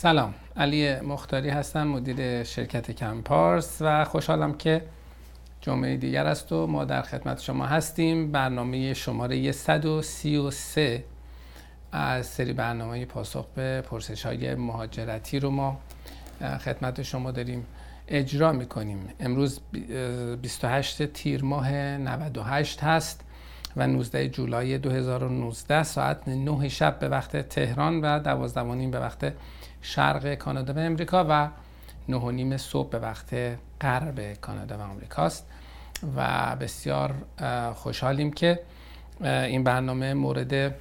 سلام. علی مختاری هستم مدیر شرکت کمپارس و خوشحالم که جمعه دیگر است و ما در خدمت شما هستیم. برنامه شماره 133 از سری برنامه پاسخ به پرسش های مهاجرتی رو ما خدمت شما داریم اجرا می‌کنیم. امروز 28 تیر ماه 98 هست و 19 جولای 2019 ساعت 9 شب به وقت تهران و 12 به وقت شرق کانادا و امریکا و 9 نیم صبح به وقت غرب کانادا و آمریکاست و بسیار خوشحالیم که این برنامه مورد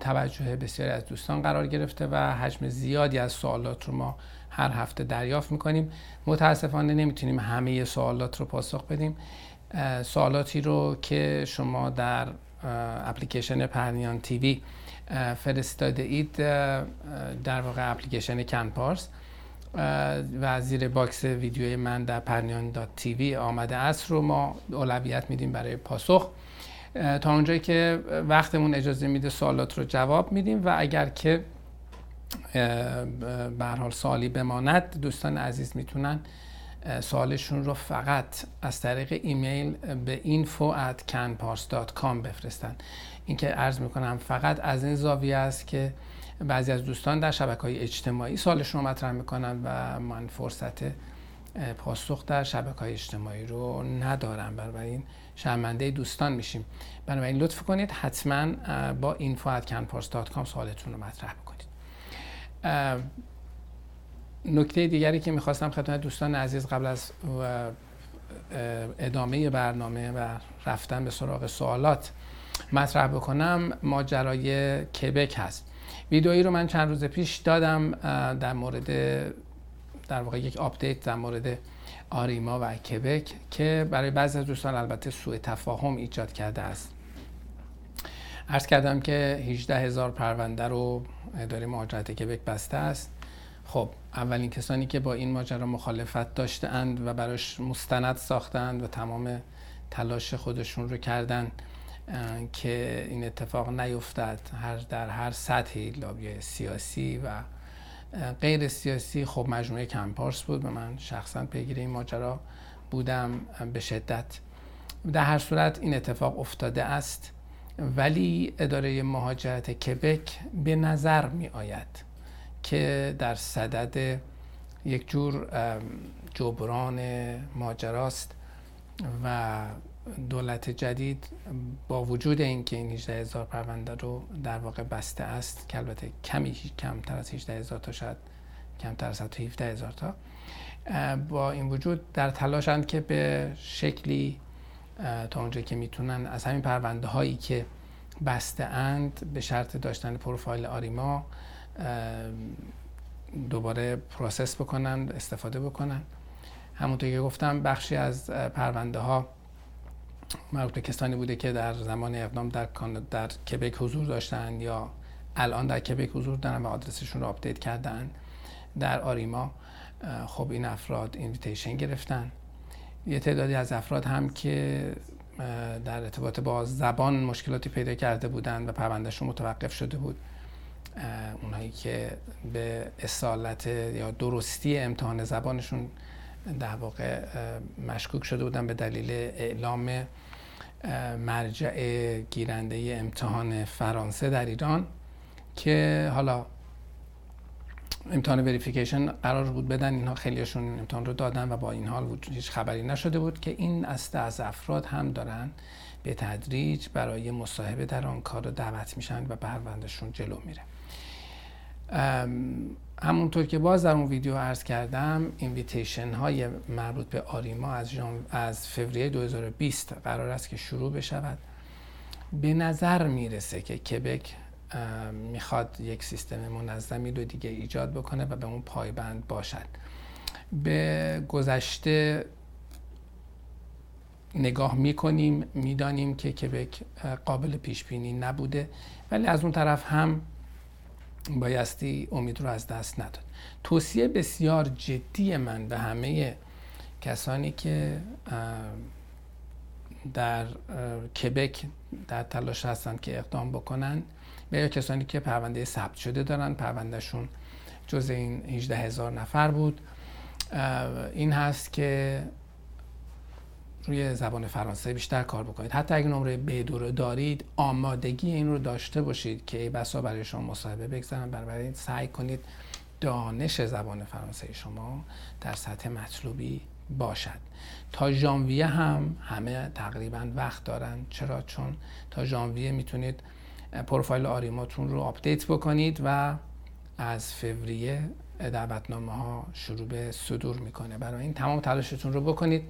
توجه بسیاری از دوستان قرار گرفته و حجم زیادی از سوالات رو ما هر هفته دریافت می‌کنیم. متاسفانه نمی‌تونیم همه سوالات رو پاسخ بدیم. سوالاتی رو که شما در اپلیکیشن پرنیان تیوی فرستاده اید در واقع اپلیکیشن کنپارس و زیر box ویدیوی من در پرنیان dot TV آمده است رو ما اولویت میدیم برای پاسخ. تا اونجایی که وقتمون اجازه میده سوالات رو جواب میدیم و اگر که به حال سوالی بماند دوستان عزیز می‌تونن سوالشون رو فقط از طریق ایمیل به info at canpars.com بفرستن. این که عرض می‌کنم فقط از این زاویه است که بعضی از دوستان در شبکه های اجتماعی سوالشون رو مطرح می‌کنن و من فرصت پاسخ در شبکه های اجتماعی رو ندارم. بنابراین شرمنده دوستان میشیم. بنابراین لطف کنید حتما با info at canpars.com سوالتون رو مطرح بکنید. نکته دیگری که می‌خواستم خدمت دوستان عزیز قبل از ادامه برنامه و رفتن به سراغ سوالات مطرح بکنم ماجرای کبک هست. ویدئویی رو من چند روز پیش دادم در مورد در واقع یک آپدیت در مورد آریما و کبک که برای بعضی از دوستان البته سوء تفاهم ایجاد کرده است. عرض کردم که 18 هزار پرونده رو اداره مهاجرت کبک بسته است. خب اولین کسانی که با این ماجرا مخالفت داشتند و براش مستند ساختند و تمام تلاش خودشون رو کردن که این اتفاق نیفتد هر در هر سطحی لابی سیاسی و غیر سیاسی. خب مجموعه کمپارس بود و من شخصا پیگیر این ماجرا بودم به شدت. در هر صورت این اتفاق افتاده است ولی اداره مهاجرت کبک به نظر می آید که در صدد یک جور جبران ماجراست و دولت جدید با وجود اینکه این 18 هزار پرونده رو در واقع بسته است که البته کمی کمتر از 18 هزار تا شاید کمتر از 17 هزار تا با این وجود در تلاشند که به شکلی تا اونجا که می‌تونن از همین پرونده هایی که بسته اند به شرط داشتن پروفایل آریما دوباره process بکنن استفاده بکنن. همونطور که گفتم بخشی از پرونده ها مربوط به کسانی بوده که در زمان اقدام در, در کبک حضور داشتن یا الان در کبک حضور دارن و آدرسشون رو آپدیت کردن در آریما خب این افراد invitation گرفتن. یه تعدادی از افراد هم که در ارتباط با زبان مشکلاتی پیدا کرده بودند و پروندهشون متوقف شده بود. اونایی که به اصالت یا درستی امتحان زبانشون در واقع مشکوک شده بودن به دلیل اعلام مرجع گیرنده امتحان فرانسه در ایران که حالا امتحان وریفیکیشن قرار بود بدن. اینها خیلیشون امتحان رو دادن و با این حال هیچ خبری نشده بود که این از از افراد هم دارن به تدریج برای مصاحبه در آن کار دعوت میشن و پروندهشون جلو میره. همونطور که باز در اون ویدیو عرض کردم اینویتیشن های مربوط به آریما از, از فوریه 2020 قرار است که شروع بشود. به نظر می‌رسه که کبک می‌خواد یک سیستم منظمی رو دیگه ایجاد بکنه و به اون پایبند باشد. به گذشته نگاه می‌کنیم می‌دانیم که کبک قابل پیش بینی نبوده. ولی از اون طرف هم بایستی امید رو از دست نداد. توصیه بسیار جدی من به همه کسانی که در کبک در تلاش هستند که اقدام بکنن به کسانی که پرونده ثبت شده دارن پروندهشون جز این 18 هزار نفر بود. این هست که روی زبان فرانسه بیشتر کار بکنید. حتی اگه نمره ب رو دارید آمادگی این رو داشته باشید که بسا برای شما مصاحبه بگذارن بنابراین سعی کنید دانش زبان فرانسه شما در سطح مطلوبی باشد. تا ژانویه هم همه تقریبا وقت دارن. چرا؟ چون تا ژانویه می‌تونید پروفایل آریماتون رو آپدیت بکنید و از فوریه دعوتنامه ها شروع به صدور می‌کنه. برای این تمام تلاشتون رو بکنید.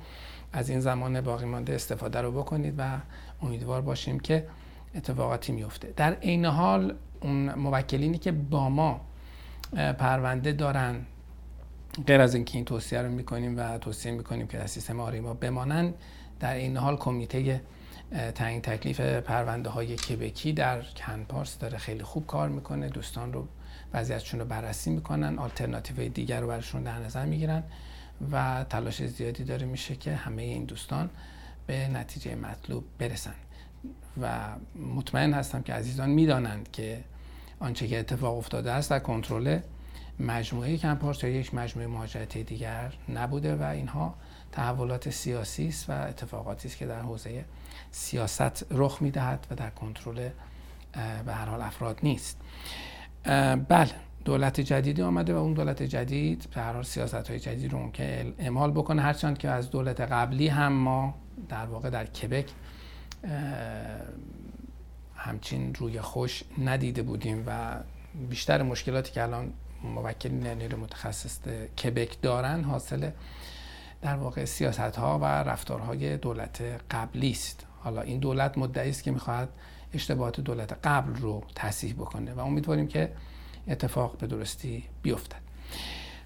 از این زمان باقی مانده استفاده رو بکنید و امیدوار باشیم که اتفاقاتی میفته. در عین حال اون موکلینی که با ما پرونده دارن غیر از اینکه این توصیه رو می‌کنیم و توصیه می‌کنیم که در سیستم آریما بمانن در این حال کمیته تعیین تکلیف پرونده های کبکی در کنپارس داره خیلی خوب کار می‌کنه. دوستان رو وضعیتشون رو بررسی می‌کنن. آلترناتیو دیگر رو برشون در نظر می‌گیرن. و تلاش زیادی داره میشه که همه این دوستان به نتیجه مطلوب برسن. و مطمئن هستم که عزیزان می‌دانند که آنچه که اتفاق افتاده است در کنترل مجموعه کمپارس یا یک مجموعه مهاجرتی دیگر نبوده و اینها تحولات سیاسی است و اتفاقاتی است که در حوزه سیاست رخ می‌دهد و در کنترل به هر حال افراد نیست. بله. دولت جدیدی آمده و اون دولت جدید به هر سیاست های جدید رو که اعمال بکنه هرچند که از دولت قبلی هم ما در واقع در کبک همچین روی خوش ندیده بودیم و بیشتر مشکلاتی که الان موکلین نیروی متخصص کبک دارن حاصل در واقع سیاست ها و رفتارهای دولت قبلی است. حالا این دولت مدعی است که می‌خواهد اشتباهات دولت قبل رو تصحیح بکنه و امیدواریم که اتفاق به درستی بیفتد.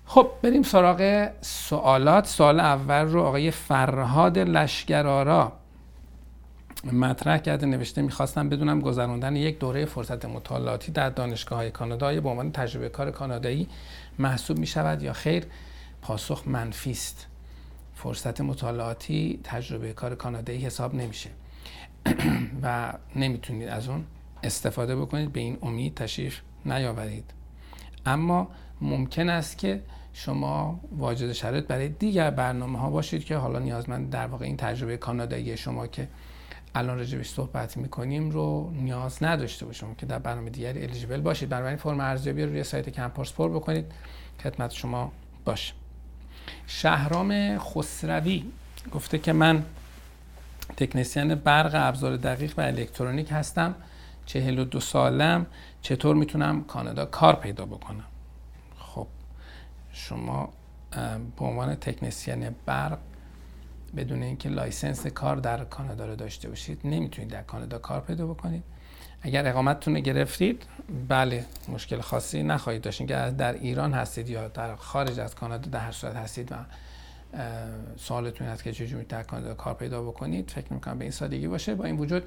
خب بریم سراغ سوالات. سوال اول رو آقای فرهاد لشگرارا مطرح کرده نوشته می‌خواستم بدونم گذراندن یک دوره فرصت مطالعاتی در دانشگاه های کانادا به عنوان تجربه کار کانادایی محسوب می شود یا خیر؟ پاسخ منفی است. فرصت مطالعاتی تجربه کار کانادایی حساب نمیشه. و نمی‌تونید از اون استفاده بکنید. به این امید تشریف نیاورید. اما ممکن است که شما واجد شرایط برای دیگر برنامه ها باشید که حالا نیازمند در واقع این تجربه کانادایی شما که الان راجبش صحبت می‌کنیم رو نیاز نداشته باشیم که در برنامه دیگری الیجیبل باشید. این فرم ارزیابی رو روی سایت کمپارس پر بکنید. خدمت شما باشه. شهرام خسروی گفته که من تکنسیان برق ابزار دقیق و الکترونیک هستم. چهل و دو سالم چطور می‌تونم کانادا کار پیدا بکنم؟ خب شما به عنوان تکنسیان برق بدون اینکه license کار در کانادا رو داشته باشید نمی‌تونید در کانادا کار پیدا بکنید. اگر اقامتتون رو گرفتید بله مشکل خاصی نخواهید داشت. اگر در ایران هستید یا در خارج از کانادا در هر صورت هستید و سوالتون هست که چجوری در کانادا کار پیدا بکنید فکر می‌کنم به این سادگی باشه. با این وجود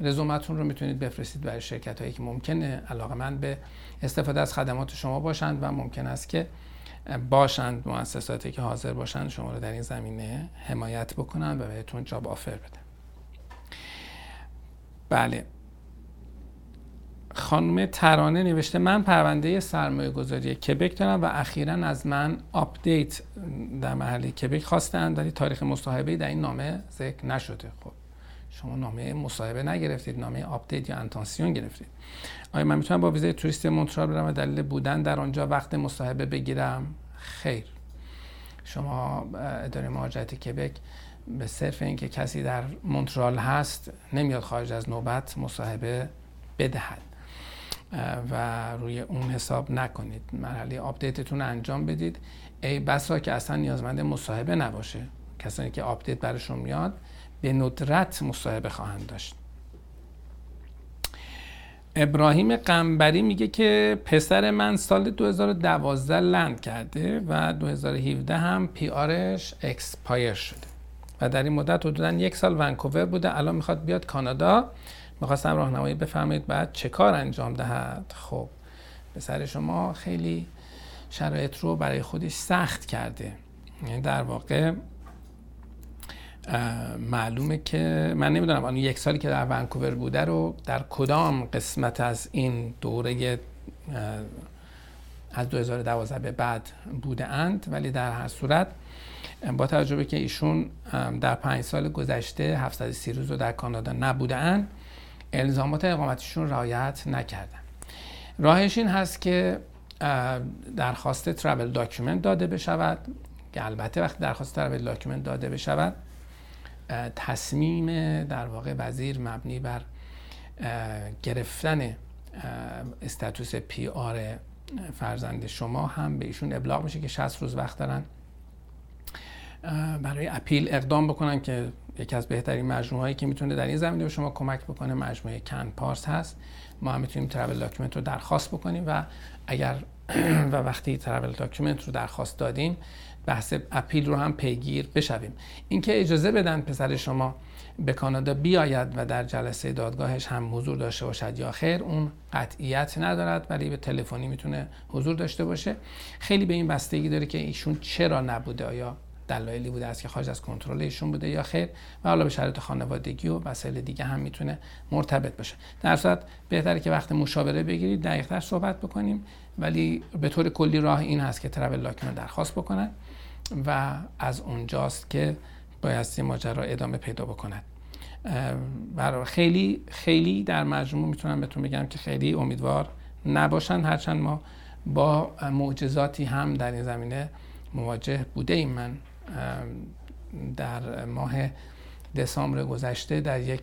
رزومتون رو می‌تونید بفرستید برای شرکت هایی که ممکنه علاقه‌مند به استفاده از خدمات شما باشند و ممکن است که باشند مؤسساتی که حاضر باشند شما رو در این زمینه حمایت بکنند و بهتون job offer بدن بله. خانم ترانه نوشته من پرونده سرمایه گذاری کبک دارم و اخیرا از من آپدیت در مرحله کبک خواستند ولی تاریخ مصاحبه در این نامه ذکر نشده. خب. شما نامه مصاحبه نگرفتید نامه آپدیت یا intention گرفتید. آیا من می‌تونم با ویزای توریست مونترال برم و به دلیل بودن در آنجا وقت مصاحبه بگیرم؟ خیر. شما اداره مهاجرت کبک به صرف اینکه کسی در مونترال هست نمیاد خارج از نوبت مصاحبه بدهد. و روی اون حساب نکنید. مرحله آپدیتتون انجام بدید. ای بسا که اصلا نیازمند مصاحبه نباشه. کسانی که آپدیت براشون میاد به ندرت مصاحبه خواهند داشت. ابراهیم قنبری میگه که پسر من سال 2012 land کرده و 2017 هم PR ش expire شده و در این مدت حدودا یک سال ونکوور بوده. الان می‌خواد بیاد کانادا. می‌خواستم راهنمایی بفرمایید. باید چه کار انجام دهد؟ خب پسر شما خیلی شرایط رو برای خودش سخت کرده. یعنی در واقع معلومه که من نمی‌دونم آن یک سالی که در ونکوور بوده رو در کدام قسمت از این دوره از 2012 به بعد بوده اند. ولی در هر صورت با توجه به که ایشون در پنج سال گذشته 730 روز رو در کانادا نبوده اند الزامات اقامتشون رعایت نکردن. راهش این هست که درخواست travel document داده بشود. که البته وقتی درخواست travel document داده بشود تصمیم در واقع وزیر مبنی بر گرفتن status PR فرزند شما هم به ایشون ابلاغ میشه که 60 روز وقت دارن برای appeal اقدام بکنن که یکی از بهترین مجموعه هایی که می‌تونه در این زمینه به شما کمک بکنه مجموعه کن پارس هست. ما هم می‌تونیم travel document رو درخواست بکنیم و اگر و وقتی travel document رو درخواست دادیم بحث appeal رو هم پیگیر بشویم. اینکه اجازه بدن پسر شما به کانادا بیاید و در جلسه دادگاهش هم حضور داشته باشد یا خیر اون قطعیت ندارد ولی به تلفنی می‌تونه حضور داشته باشه. خیلی به این بستگی داره که ایشون چرا نبوده آیا دلایلی بوده است که خارج از کنترل ایشون بوده یا خیر؟ و حالا به شرایط خانوادگی و مسائل دیگه هم می‌تونه مرتبط باشه. در صورت بهتره که وقت مشاوره بگیرید دقیقتر صحبت بکنیم. ولی به طور کلی راه این هست که ترابل لاکمن درخواست بکنن. و از اونجاست که بایستی ماجرا ادامه پیدا بکند. برای خیلی خیلی در مجموع می‌تونم بهتون بگم که خیلی امیدوار نباشن. هرچند ما با معجزاتی هم در این زمینه مواجه بوده ایم. من در ماه دسامبر گذشته در یک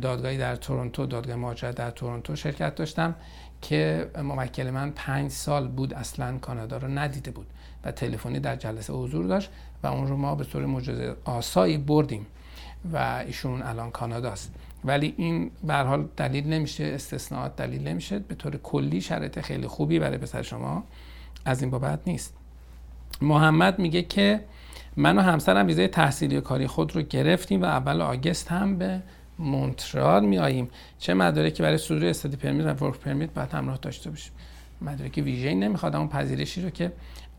دادگاهی در تورنتو دادگاه مهاجرت در تورنتو شرکت داشتم که موکل من پنج سال بود اصلا کانادا رو ندیده بود. و تلفنی در جلسه حضور داشت و اون رو ما به طور معجزه آسایی بردیم و ایشون الان کاناداست. ولی این به حال دلیل نمیشه استثناءات دلیل نمیشه. به طور کلی شرایط خیلی خوبی برای پسر شما از این بابت نیست. محمد میگه که من و همسرم ویزای تحصیلی و کاری خود رو گرفتیم و اول آگست هم به مونترال میاییم چه مدارکی برای صدور استادی پرمیت و ورک پرمیت باید همراه داشته باشیم. مدارک ویژه‌ای نمی‌خواد اون پذیرشی رو که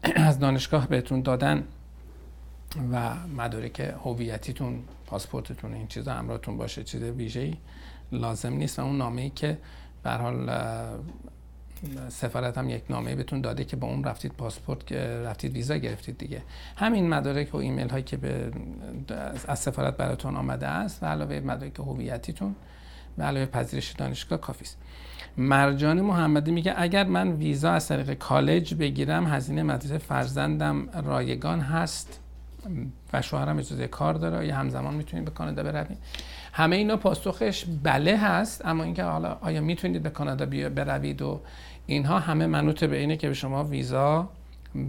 از دانشگاه بهتون دادن و مدارک هویتیتون پاسپورتتون این چیزا همراهتون باشه چیز ویژه‌ای لازم نیست. و اون نامه ای که به حال سفارت هم یک نامه بهتون داده که با اون رفتید پاسپورت رفتید ویزا گرفتید دیگه. همین مدارک و ایمیل هایی که به از سفارت براتون آمده است و علاوه مدارک هویتیتون و علاوه پذیرش دانشگاه کافی است. مرجان محمدی میگه اگر من ویزا از طریق کالج بگیرم هزینه مدرسه فرزندم رایگان هست و شوهرم اجازه کار داره یا همزمان می‌تونید به کانادا بروید. همه اینا پاسخش بله هست اما اینکه حالا آیا می‌تونید به کانادا بروید و اینها همه منوط به اینه که به شما ویزا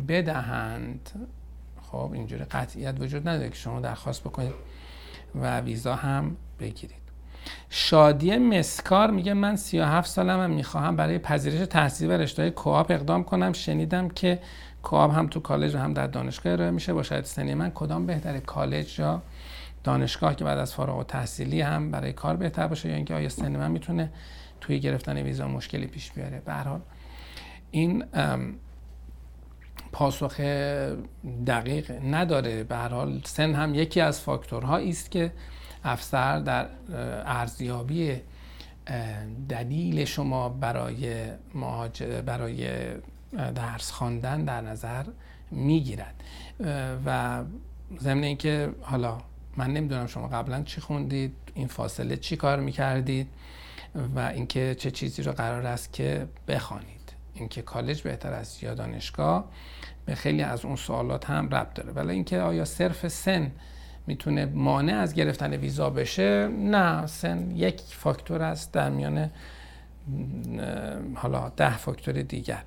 بدهند. خب اینجوری قطعیت وجود نداره که شما درخواست بکنید و ویزا هم بگیرید. شادی مسکار میگه من 37 سالم هم می‌خواهم برای پذیرش تحصیل و رشته کوآپ اقدام کنم. شنیدم که کوآپ هم تو کالج و هم در دانشگاه ارائه میشه. با شاید سنی من کدام بهتره کالج یا دانشگاه که بعد از فارغ و تحصیلی هم برای کار بهتر باشه؟ یا اینکه آیا سن من می‌تونه توی گرفتن ویزا مشکلی پیش بیاره؟ به حال این پاسخ دقیق نداره. به حال سن هم یکی از فاکتورهایی است که افسر در ارزیابی دلیل شما برای برای درس خواندن در نظر می‌گیرد. و ضمن اینکه حالا من نمی‌دونم شما قبلا چی خوندید این فاصله چی کار می‌کردید و اینکه چه چیزی رو قرار است که بخوانید. اینکه کالج بهتر است یا دانشگاه به خیلی از اون سوالات هم ربط داره. ولی اینکه آیا صرف سن می‌تونه مانع از گرفتن ویزا بشه. نه سن یک فاکتور است در میان حالا ده فاکتور دیگر.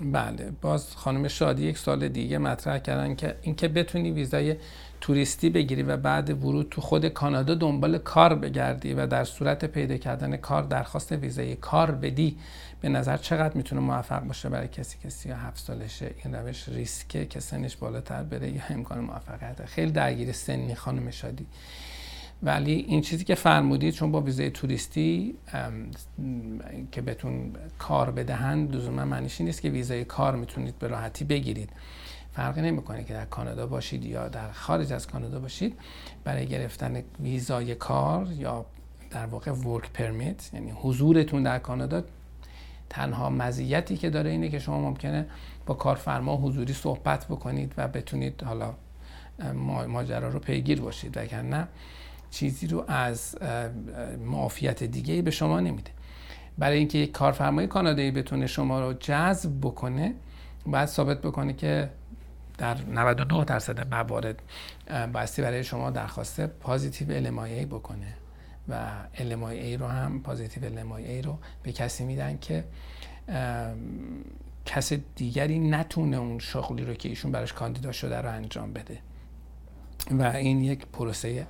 بله باز خانم شادی یک سال دیگه مطرح کردن که اینکه بتونی ویزای توریستی بگیری و بعد ورود تو خود کانادا دنبال کار بگردی و در صورت پیدا کردن کار درخواست ویزای کار بدی به نظر چقدر می‌تونه موفق باشه برای کسی که 37 سالشه؟ این روش ریسکه که سنش بالاتر بره یا امکان موفقیت خیلی درگیر سنی خانم شادی. ولی این چیزی که فرمودید چون با ویزای توریستی که بهتون کار بدهند لزوما معنیش نیست که ویزای کار می‌تونید به راحتی بگیرید. فرقی نمی‌کنه که در کانادا باشید یا در خارج از کانادا باشید. برای گرفتن ویزای کار یا در واقع ورک پرمیت یعنی حضورتون در کانادا تنها مزیتی که داره اینه که شما ممکنه با کارفرما حضوری صحبت بکنید و بتونید حالا ماجرا رو پیگیر باشید وگرنه چیزی رو از معافیت دیگه به شما نمیده. برای اینکه یک کارفرمای کانادایی بتونه شما رو جذب بکنه باید ثابت بکنه که در 99 درصد موارد بایستی برای شما درخواست پازیتیو ای بکنه. و ای رو هم پازیتیو ای رو به کسی میدن که کس دیگری نتونه اون شغلی رو که ایشون براش کاندیدا شده رو انجام بده. و این یک پروسه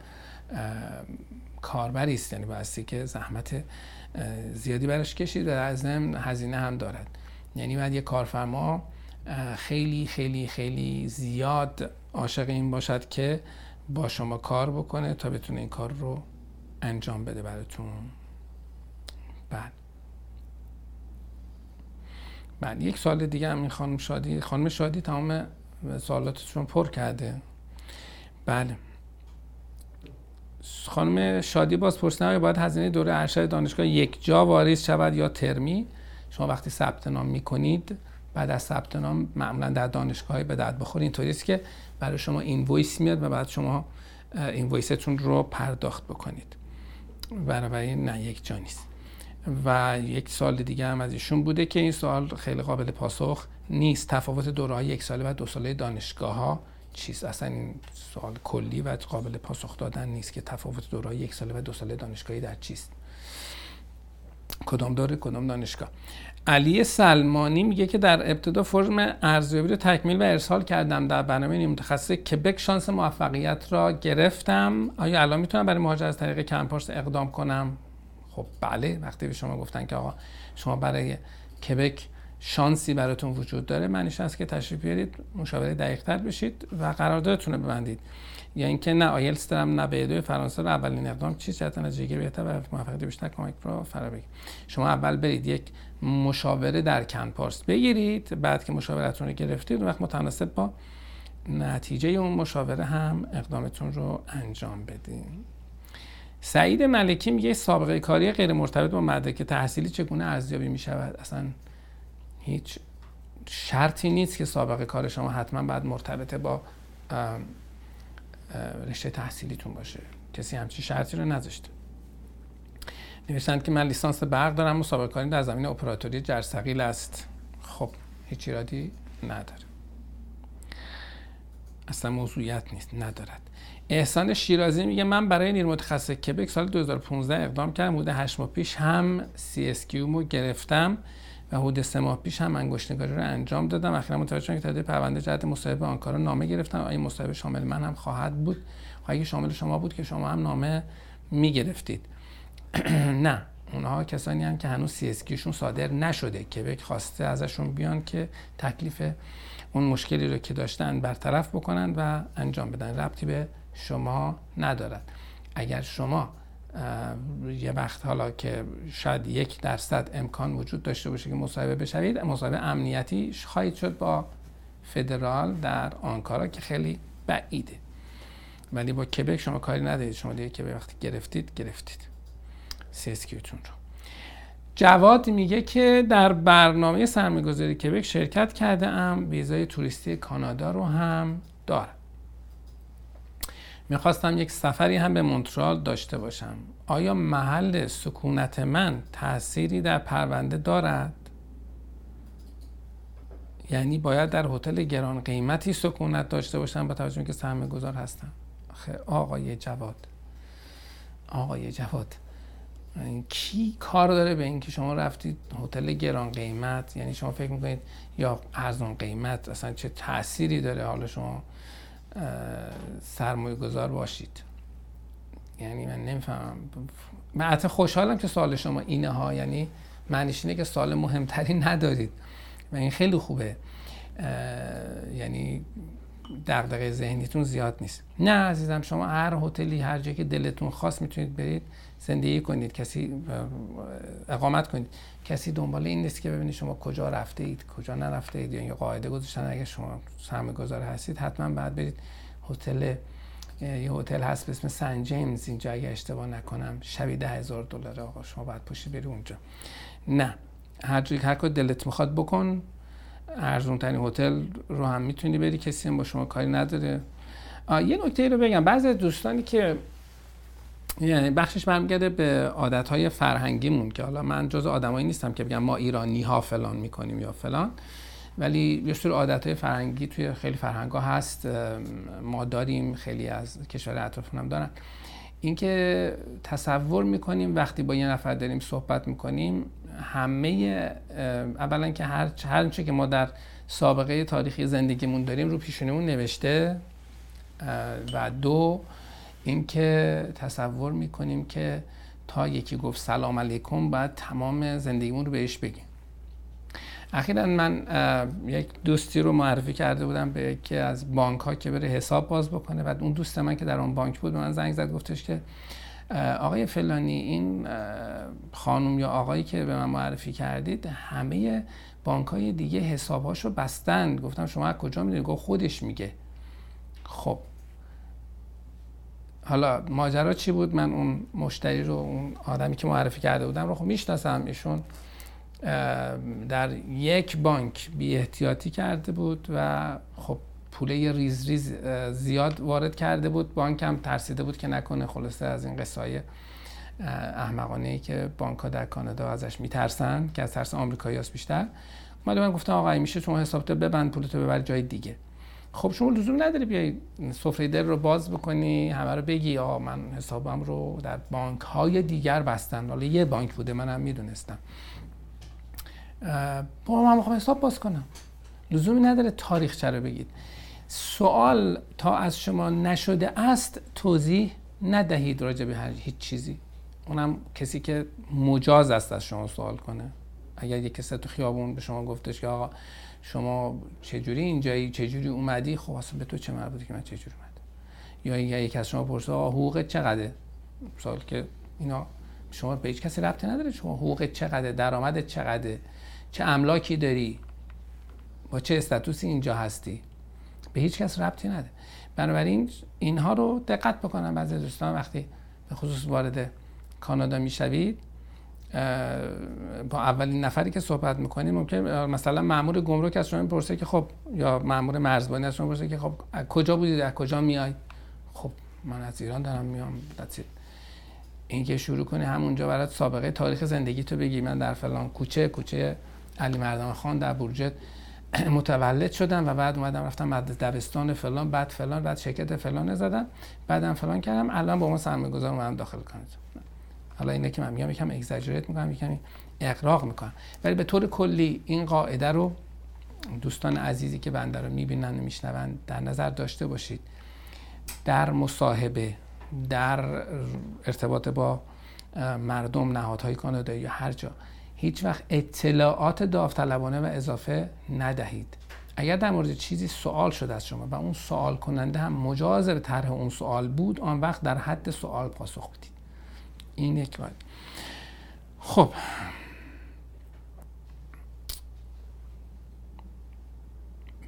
کاربری است. یعنی بایستی که زحمت زیادی براش کشید و از هزینه هم دارد. یعنی باید یک کارفرما خیلی خیلی خیلی زیاد عاشق این باشد که با شما کار بکنه تا بتونه این کار رو انجام بده براتون. بعد. بعد یک سال دیگه هم این خانم شادی. خانم شادی تمام سوالاتشون پر کرده. بله. خانم شادی باز پرسیدن باید هزینه دوره ارشد دانشگاه یک جا واریز شود یا ترمی؟ شما وقتی ثبت نام می‌کنید بعد از ثبت نام معمولا در دانشگاه به درد بخور اینطوری است که برای شما اینوایس میاد و بعد شما اینوایستون رو پرداخت بکنید. بنابراین نه یک جا نیست. و یک سال دیگه هم از ایشون بوده که این سوال خیلی قابل پاسخ نیست. تفاوت دوره یک ساله و دو ساله دانشگاه ها چیست؟ اصلا این سوال کلی و قابل پاسخ دادن نیست که تفاوت دوره یک ساله و دو ساله دانشگاهی در چیست. کدام دوره کدام دانشگاه. علی سلمانی میگه که در ابتدا فرم ارزیابی رو تکمیل و ارسال کردم در برنامه نیم متخصص کبک شانس موفقیت را گرفتم. آیا الان می‌تونم برای مهاجرت از طریق کمپارس اقدام کنم؟ خب بله وقتی به شما گفتن که آقا شما برای کبک شانسی براتون وجود داره معنیش است که تشریف بیارید مشاوره دقیقتر بشید و قراردادتون رو ببندید. یا اینکه نه آیلتس دارم نه به فرانسه رو اولین اقدام. چی جهت نتیجه بهتر؟ و موفقیت بیشتر کمک رو فرا شما اول برید یک مشاوره در کنپارس بگیرید بعد که مشاورتون رو گرفتید وقت متناسب با نتیجه اون مشاوره هم اقدامتون رو انجام بدین. سعید ملکی میگه سابقه کاری غیر مرتبط با مدرک تحصیلی چگونه ارزیابی می شود اصلا هیچ شرطی نیست که سابقه کار شما حتما باید مرتبط با رشته تحصیلیتون باشه. کسی همچی شرطی رو نذاشته. نوشتند که من لیسانس برق دارم مسابقه کاری در زمین اپراتوری جرثقیل است. خب هیچ ایرادی نداره. اصلا موضوعیت نیست ندارد. احسان شیرازی میگه من برای نیر متخصص کبک سال 2015 اقدام کردم. بوده 8 ماه پیش هم CSQ مو گرفتم. و حدود سه ماه پیش هم انگشتنگاری رو انجام دادم. اخیرا متوجه شدم که تعداد پرونده جهت مصاحبه آنکارا نامه گرفتم. آیا مصاحبه شامل من هم خواهد بود اگه شامل شما بود که شما هم نامه می‌گرفتید. نه اونها کسانی هم که هنوز سی شون صادر نشده کبک خواسته ازشون بیان که تکلیف اون مشکلی رو که داشتن برطرف بکنن و انجام بدن. ربطی به شما ندارد. اگر شما یه وقت حالا که شاید یک درصد امکان وجود داشته باشه که مصاحبه بشوید مصاحبه امنیتی خواهید شد با فدرال در آنکارا که خیلی بعیده. ولی با کبک شما کاری ندارید. شما دیگه که به وقتی گرفتید گرفتید. سیسکیوتون رو. جواد میگه که در برنامه سرمایه‌گذاری کبک شرکت کرده ام ویزای توریستی کانادا رو هم دارم. می‌خواستم یک سفری هم به مونترال داشته باشم. آیا محل سکونت من تأثیری در پرونده دارد؟ یعنی باید در هتل گران قیمتی سکونت داشته باشم با توجه که سرمایه گذار هستم. آقای جواد آقای جواد کی کار داره به اینکه شما رفتید هتل گران قیمت؟ یعنی شما فکر می‌کنید یا ارزان قیمت اصلا چه تأثیری داره؟ حالا شما سرمایه گذار باشید. یعنی من نمی‌فهمم. من حتی خوشحالم که سوال شما اینه ها یعنی معنیش اینه که سوال مهمتری ندارید. و این خیلی خوبه. یعنی دغدغه ذهنیتون زیاد نیست. نه عزیزم شما هر هتلی هر جایی که دلتون خواست می‌تونید برید زندگی کنید. کسی اقامت کنید. کسی دنبال این نیست که ببینید شما کجا رفته اید کجا نرفته اید یا قاعده گذاشتن. اگه شما سرمایه گذار هستید حتما بعد برید هتل یه هتل هست به اسم سن جیمز. اینجا اگه اشتباه نکنم شبی ده هزار دلار آقا شما باید پشت بری اونجا. نه. هر جایی هر کار دلت می‌خواد بکن. ارزون ترین هتل رو هم می‌تونی بری. کسی هم با شما کاری نداره. یه نکته رو بگم. بعضی دوستانی که یعنی بخشش برمیگرده به عادت های فرهنگیمون که حالا من جز آدمایی نیستم که بگم ما ایرانی ها فلان می‌کنیم یا فلان ولی یه سری عادت های فرهنگی توی خیلی فرهنگ ها هست ما داریم خیلی از کشور اطرافمون هم دارن. اینکه تصور می‌کنیم وقتی با یه نفر داریم صحبت می‌کنیم همه اولا که هر هر که ما در سابقه تاریخی زندگیمون داریم رو پیشونمون نوشته. و دو اینکه تصور می‌کنیم که تا یکی گفت سلام علیکم باید تمام زندگیمون رو بهش بگیم. اخیرا من یک دوستی رو معرفی کرده بودم به یکی از بانک ها که بره حساب باز بکنه. و اون دوست من که در اون بانک بود من زنگ زد گفتش که آقای فلانی این خانم یا آقایی که به من معرفی کردید همه بانک های دیگه حسابهاشو بستن. گفتم شما از کجا می‌دونید؟ گفت خودش میگه. خب حالا ماجرا چی بود؟ من اون مشتری رو اون آدمی که معرفی کرده بودم رو خب می‌شناسم. ایشون در یک بانک بی احتیاطی کرده بود و خب پوله ریز ریز زیاد وارد کرده بود. بانک هم ترسیده بود که نکنه. خلاصه از این قصای احمقانه ای که بانک ها در کانادا ازش میترسن که از ترس آمریکایی بیشتر. اومده من گفتم آقا میشه شما حسابتو ببند پولتو ببر جای دیگه. خب شما لزوم نداری بیای سفره در رو باز بکنی همه رو بگی آ من حسابم رو در بانک های دیگر بستن. حالا یه بانک بوده منم می‌دونستم. با من می‌خوام حساب باز کنم. لزومی نداره تاریخ چرا بگید. سوال تا از شما نشده است توضیح ندهید راجع به هیچ چیزی. اونم کسی که مجاز است از شما سوال کنه. اگر یک کسی تو خیابون به شما گفتش که آقا شما چجوری اینجایی چجوری اومدی؟ خب اصلا به تو چه مربوطه که من چجوری اومدم؟ یا اگر یک از شما پرسه حقوقت چقدره؟ سوال که اینا شما به هیچ کسی ربطی نداره. شما حقوقت چقدره؟ درآمدت چقدره؟ چه املاکی داری؟ با چه استاتوسی اینجا هستی؟ به هیچ کس ربطی نده بنابراین اینها رو دقت بکنم بعضی دوستان وقتی به خصوص وارد کانادا می‌شوید با اولین نفری که صحبت می‌کنیم ممکن مثلا مامور گمرک از شما می‌پرسه که خب یا مامور مرزبانی از شما می‌پرسه که خب از کجا بودید؟ از کجا میای؟ خب من از ایران دارم میام. دستید این که شروع کنی همونجا برات سابقه تاریخ زندگی تو بگی. من در فلان کوچه کوچه علی مردان خان در برجت متولد شدم و بعد اومدم رفتم بعد دبستان فلان بعد فلان بعد شرکت فلان زدم. بعدم فلان کردم. الان با ما سرمایه گذار اومدم داخل کانادا حالا اینه که من میگم یکم اگزاجریت می‌کنم یکم اقراق می‌کنم. ولی به طور کلی این قاعده رو دوستان عزیزی که بنده رو می‌بینن و میشنون در نظر داشته باشید. در مصاحبه در ارتباط با مردم نهادهای کانادایی یا هر جا هیچ وقت اطلاعات داوطلبانه و اضافه ندهید. اگر در مورد چیزی سوال شده از شما و اون سوال کننده هم مجاز به طرح اون سوال بود آن وقت در حد سوال پاسخ بدید. این یک باید. خب.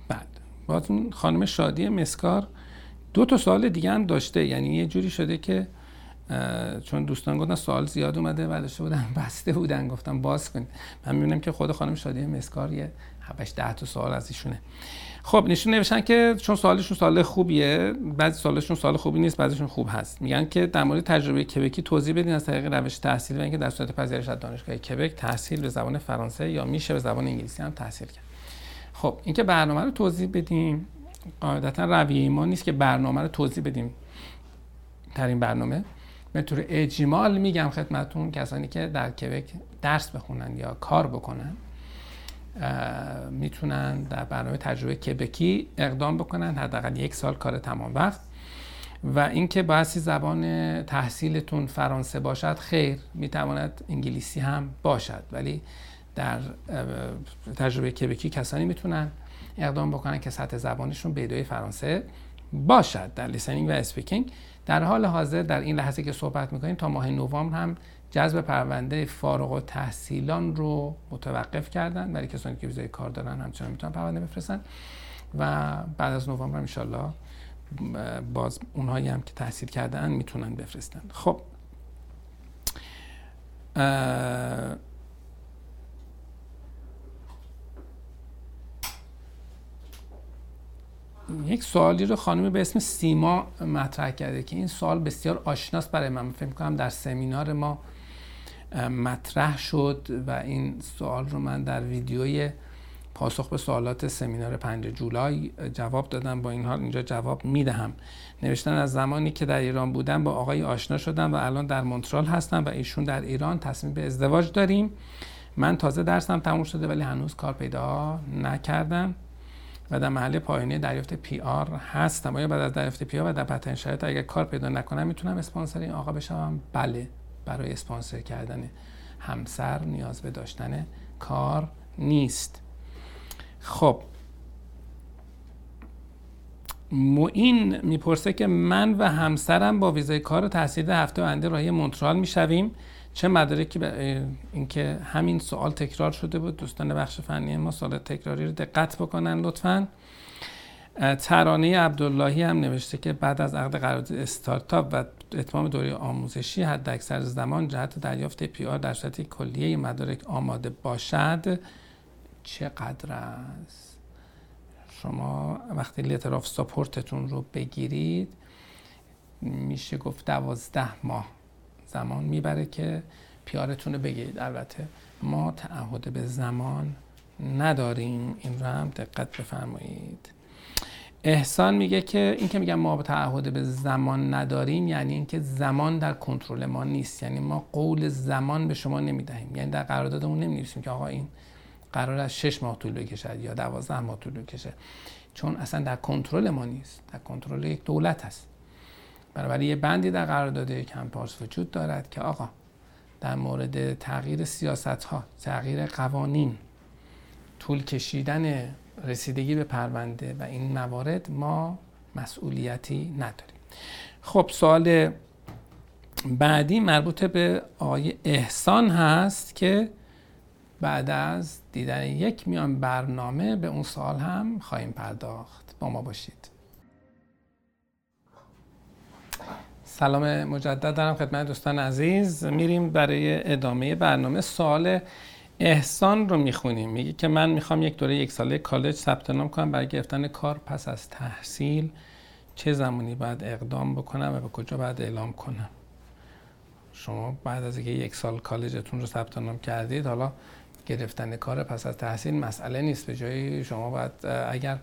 بعد. باز خانم شادی مسکار دو تا سوال دیگه هم داشته. یعنی یه جوری شده که چون دوستان گفتن سوال زیاد اومده داشته بودن بسته بودن گفتم باز کنید من می‌بینم که خود خانم شادی مسکار یه 7 ده تا سوال از ایشونه. خب نشون نوشتن که چون سوالشون سوال خوبیه بعضی سوالشون سوال خوبی نیست بعضیشون خوب هست. میگن که در مورد تجربه کبکی توضیح بدین از طریق روش تحصیل و اینکه در صورت پذیرش از دانشگاه کبک تحصیل به زبان فرانسه یا میشه به زبان انگلیسی هم تحصیل کرد. خب اینکه برنامه رو توضیح بدیم قاعدتا رویه ما نیست که برنامه رو توضیح بدیم در برنامه. به طور اجمال میگم خدمتون کسانی که در کبک درس بخونن یا کار بکنن می‌تونن در برنامه تجربه کبکی اقدام بکنن حداقل یک سال کار تمام وقت. و اینکه باعثی زبان تحصیلتون فرانسه باشد خیر می‌تواند انگلیسی هم باشد. ولی در تجربه کبکی کسانی می‌تونن اقدام بکنن که سطح زبانشون به فرانسه باشد. در listening و speaking در حال حاضر در این لحظه که صحبت می‌کنیم تا ماه نوامبر هم جذب پرونده فارغ التحصیلان رو متوقف کردن برای کسانی که ویزای کار دارن همچنان می‌تونن پرونده بفرستن و بعد از نوامبر ان باز اونهایی هم که تحصیل کردن می‌تونن بفرستن. خب یک سوالی رو خانمی به اسم سیما مطرح کرده که این سوال بسیار آشناست برای من. فکر کنم در سمینار ما مطرح شد و این سوال رو من در ویدیوی پاسخ به سوالات سمینار 5 جولای جواب دادم. با این حال اینجا جواب می‌دهم. نوشتن از زمانی که در ایران بودم با آقای آشنا شدم و الان در مونترال هستم و ایشون در ایران. تصمیم به ازدواج داریم. من تازه درسم تموم شده ولی هنوز کار پیدا نکردم. و در مرحله پایانی دریافت PR هستم. آیا بعد از دریافت PR و در پتن شرایط اگر کار پیدا نکنم می‌تونم اسپانسر این آقا بشم؟ بله برای اسپانسر کردن همسر نیاز به داشتن کار نیست. خب. این می‌پرسه که من و همسرم با ویزای کار و تحصیل هفته آینده راهی مونترال می‌شویم. چه مدارکی به اینکه همین سوال تکرار شده بود. دوستان بخش فنی ما سوال تکراری رو دقت بکنن لطفا. ترانه عبداللهی هم نوشته که بعد از عقد قرارداد استارتاپ و اتمام دوره آموزشی حد اکثر زمان جهت دریافت PR در صورت کلیه مدارک آماده باشد. چقدر است؟ شما وقتی letter of support تون رو بگیرید میشه گفت دوازده ماه. زمان می‌بره که PR تون رو بگیرید. البته ما تعهد به زمان نداریم. این رو هم دقت بفرمایید. احسان میگه که این که میگم ما تعهد به زمان نداریم یعنی اینکه زمان در کنترل ما نیست. یعنی ما قول زمان به شما نمی‌دهیم. یعنی در قراردادمون نمی‌نویسیم که آقا این قرار از 6 ماه طول بکشد یا 12 ماه طول بکشه. چون اصلا در کنترل ما نیست. در کنترل یک دولت هست. بنابراین یه بندی در قرارداد کمپارس وجود دارد که آقا در مورد تغییر سیاست ها تغییر قوانین طول کشیدن رسیدگی به پرونده و این موارد ما مسئولیتی نداریم. خب سوال بعدی مربوط به آقای احسان هست که بعد از دیدن یک میان برنامه به اون سال هم خواهیم پرداخت. با ما باشید. سلام مجدد دارم خدمت دوستان عزیز. میریم برای ادامه برنامه. سوال احسان رو می‌خونیم. میگه که من می‌خوام یک دوره یک ساله کالج ثبت نام کنم. برای گرفتن کار پس از تحصیل چه زمانی باید اقدام بکنم و به کجا باید اعلام کنم؟ شما بعد از اینکه یک سال کالجتون رو ثبت نام کردید حالا گرفتن کار پس از تحصیل مسئله نیست. به جای شما باید اگر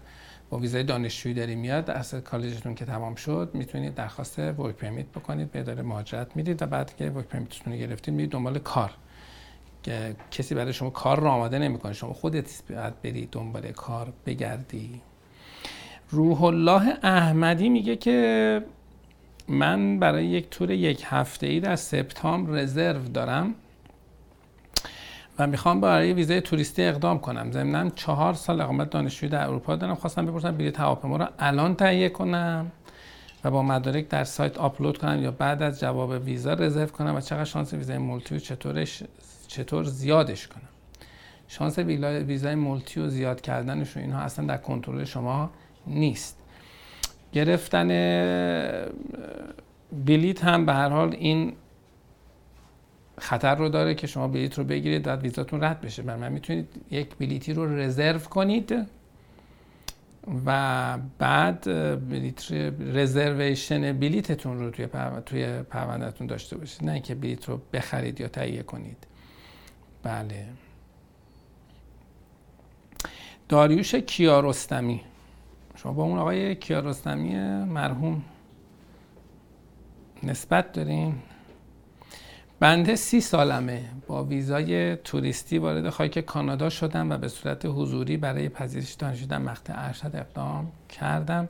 ویزای دانشجویی داری میاد درس کالجتون که تمام شد می‌تونید درخواست ورک پرمیت بکنید به اداره مهاجرت می‌دید و بعد که ورک پرمیتتون رو گرفتید میرید دنبال کار. که کسی برای شما کار رو آماده نمی‌کنه. شما خودت باید بری دنبال کار بگردی. روح الله احمدی میگه که من برای یک تور یک هفته ای در سپتامبر رزرو دارم. و می‌خوام برای ویزای توریستی اقدام کنم. ضمنا چهار سال اقامت دانشجویی در اروپا دارم. خواستم بپرسم بلیط هواپیما رو الان تهیه کنم و با مدارک در سایت آپلود کنم یا بعد از جواب ویزا رزرو کنم و چقدر شانس ویزای multi و چطورش چطور زیادش کنم. شانس ویزای multi و زیاد کردنش و اینها اصلا در کنترل شما نیست. گرفتن بلیت هم به هر حال این خطر رو داره که شما بلیت رو بگیرید بعد ویزاتون رد بشه. من می‌تونید یک بلیتی رو رزرو کنید و بعد بلیت رزرویشن بلیتتون رو توی توی پروندهتون داشته باشید. نه اینکه بلیت رو بخرید یا تهیه کنید. بله. داریوش کیارستمی. شما با اون آقای کیارستمی مرحوم نسبت دارین. بنده سی سالمه. با ویزای توریستی وارد خاک کانادا شدم و به صورت حضوری برای پذیرش دانشجو مقطع ارشد اقدام کردم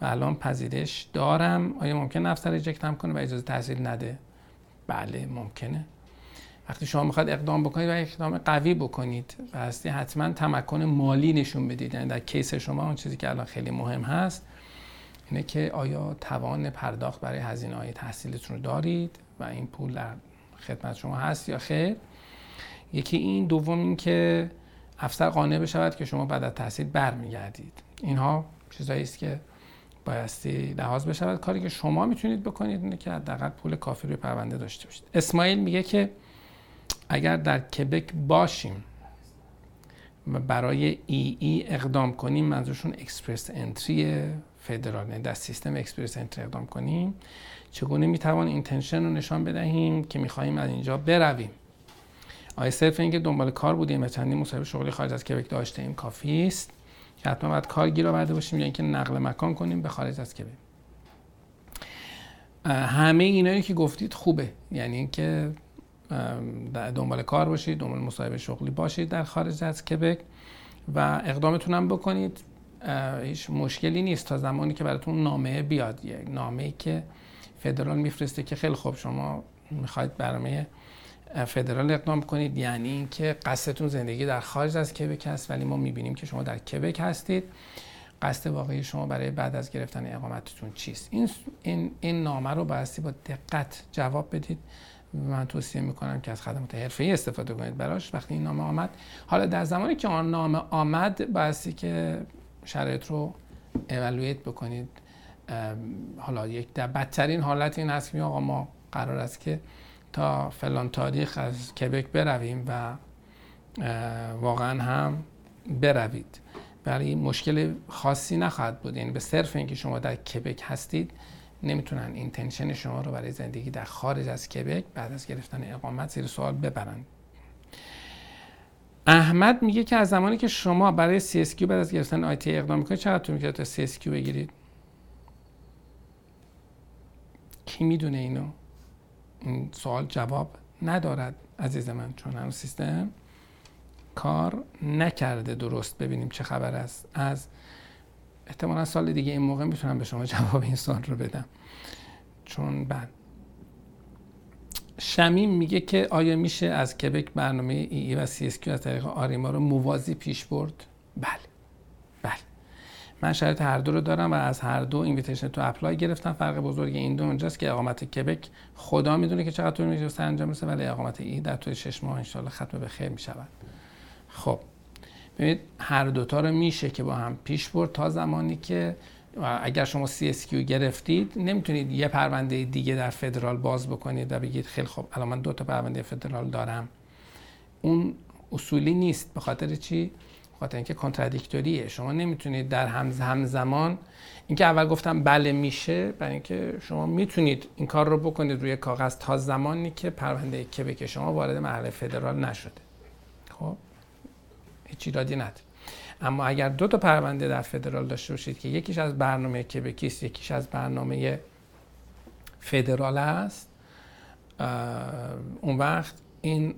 و الان پذیرش دارم. آیا ممکن افسر اجکتم کنه و اجازه تحصیل نده؟ بله ممکنه. وقتی شما می‌خواد اقدام بکنید و اقدام قوی بکنید و هستی حتما تمکن مالی نشون بدید. یعنی در کیس شما اون چیزی که الان خیلی مهم هست اینه که آیا توان پرداخت برای هزینه های تحصیلتون رو دارید و این پول خدمت شما هست یا خیر. یکی این دوم این که افسر قانع بشود که شما بعد از تحصیل برمیگردید. اینها چیزایی است که بایستی لحاظ بشود. کاری که شما می‌تونید بکنید اینه که حداقل پول کافی روی پرونده داشته باشید. اسماعیل میگه که اگر در کبک باشیم و برای EE اقدام کنیم منظورشون Express Entry فدرال یعنی در سیستم Express Entry اقدام کنیم. چگونه می‌توان intention رو نشان بدهیم که می‌خواهیم از اینجا برویم؟ آیا صرف اینکه دنبال کار بودیم و چندین مصاحبه شغلی خارج از کبک داشته این کافی است. که حتما باید کار گیر آورده باشیم یا اینکه نقل مکان کنیم به خارج از کبک. همه اینایی که گفتید خوبه. یعنی اینکه دنبال کار باشید دنبال مصاحبه شغلی باشید در خارج از کبک و اقدامتون هم بکنید. هیچ مشکلی نیست تا زمانی که براتون نامه بیاد. یک نامه که فدرال میفرسته که خیلی خوب شما می‌خواید برنامه فدرال اقدام کنید. یعنی اینکه قصدتون زندگی در خارج از کبک هست ولی ما می‌بینیم که شما در کبک هستید. قصد واقعی شما برای بعد از گرفتن اقامتتون چیست؟ این این این نامه رو بایستی با دقت جواب بدید من توصیه می‌کنم که از خدمات حرفه‌ای استفاده کنید براش وقتی این نامه آمد. حالا در زمانی که آن نامه آمد بایستی که شرایط رو اولویت بکنید. حالا یک در بدترین حالت این هست که آقا ما قرار است که تا فلان تاریخ از کبک برویم و واقعا هم بروید. برای مشکل خاصی نخواهد بود. یعنی به صرف اینکه شما در کبک هستید نمی‌تونن اینتنشن شما رو برای زندگی در خارج از کبک بعد از گرفتن اقامت زیر سوال ببرند احمد میگه که از زمانی که شما برای CSQ بعد از گرفتن آیتی اقدام می‌کنید چقدر طول می‌کشه تا CSQ بگیرید؟ کی می‌دونه اینو؟ این سوال جواب ندارد عزیز من چون هنوز سیستم کار نکرده درست. ببینیم چه خبر است. از احتمالا سال دیگه این موقع می‌تونم به شما جواب این سوال رو بدم. چون بعد شمیم میگه که آیا میشه از کبک برنامه ای, ای و سی اس از طریق آریما رو موازی پیش برد؟ بله. بله. من شرط هر دو رو دارم و از هر دو invitation to apply گرفتم. فرق بزرگ این دو اونجاست که اقامت کبک خدا می‌دونه که چقدر طول انجام میشه ولی اقامت ای در طول شش ماه انشالله ختم به خیر می‌شود. خب. ببینید هر دوتا رو میشه که با هم پیش برد تا زمانی که اگر شما CSQ گرفتید نمی‌تونید یه پرونده دیگه در فدرال باز بکنید و بگید خیلی خب الان من دو تا پرونده فدرال دارم. اون اصولی نیست. به خاطر چی؟ خاطر اینکه کنترادیکتوریه شما نمی‌تونید در هم همزمان اینکه اول گفتم بله میشه برای اینکه شما می‌تونید این کار رو بکنید روی کاغذ تا زمانی که پرونده کبک شما وارد مرحله فدرال نشده. خب؟ هیچ ایرادی نداره. اما اگر دو تا پرونده در فدرال داشته باشید که یکیش از برنامه کبکیست یکیش از برنامه فدرال است اون وقت این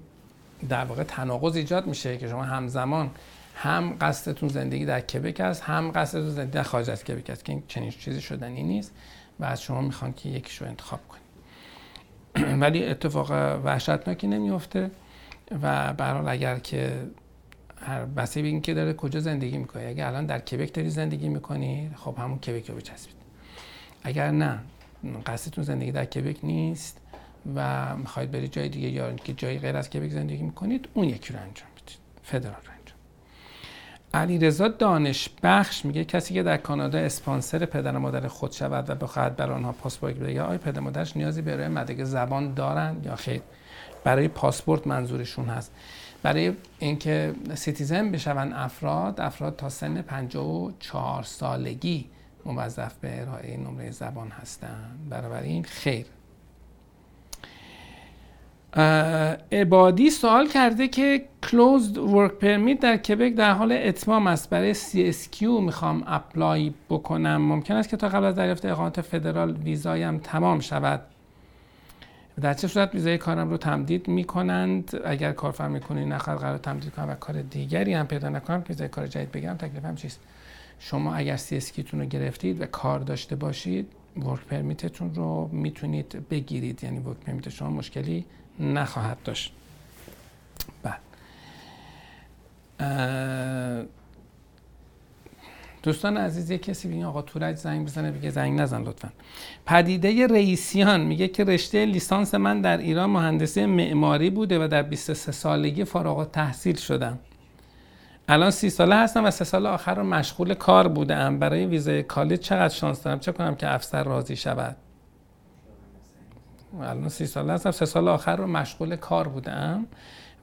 در واقع تناقض ایجاد میشه که شما همزمان هم قصدتون زندگی در کبک است هم قصدتون زندگی در خارج از کبک است که این چنین چیزی شدنی نیست و از شما می‌خوان که یکیش رو انتخاب کنید. ولی اتفاق وحشتناکی نمیفته و برحال اگر که بسته به این که داره کجا زندگی می‌کنی اگر الان در کبک داری زندگی می‌کنی خب همون کبک رو بچسبید اگر نه قصدتون زندگی در کبک نیست و می‌خواید بری جای دیگه یا که جایی غیر از کبک زندگی می‌کنید اون یکی رو انجام بدید. فدرال رو انجام. علی رضا دانش بخش میگه کسی که در کانادا اسپانسر پدر و مادر خود شود و بخواهد برای آنها پاسپورت یا آیا پدر مادرش نیازی به مدرک زبان دارن یا خیر؟ برای پاسپورت منظورشون هست. برای اینکه citizen بشون افراد افراد تا سن 54 سالگی موظف به ارائه نمره زبان هستند بنابراین خیر. عبادی سوال کرده که closed work permit در کبک در حال اتمام است. برای CSQ می‌خوام apply بکنم. ممکن است که تا قبل از دریافت اقامت فدرال ویزایم تمام شود. در چه صورت ویزای کارم رو تمدید می‌کنند؟ اگر کارفرمای کنونی نخواهد قرارداد تمدید کنه و کار دیگری هم پیدا نکنم که ویزای کار جدید بگیرم تکلیفم چیست؟ شما اگر CSQ تون رو گرفتید و کار داشته باشید work permit تون رو می‌تونید بگیرید. یعنی work permit شما مشکلی نخواهد داشت. بعد دوستان عزیز یه کسی بگه آقا تورج زنگ بزنه بگه زنگ نزن لطفا. پدیده رئیسیان میگه که رشته لیسانس من در ایران مهندسی معماری بوده و در 23 سالگی فارغ تحصیل شدم. الان سی ساله هستم و سه سال آخر رو مشغول کار بودم. برای ویزای کالج چقدر شانس دارم؟ چه کنم که افسر راضی شود؟ الان سی ساله هستم سه سال آخر رو مشغول کار بودم.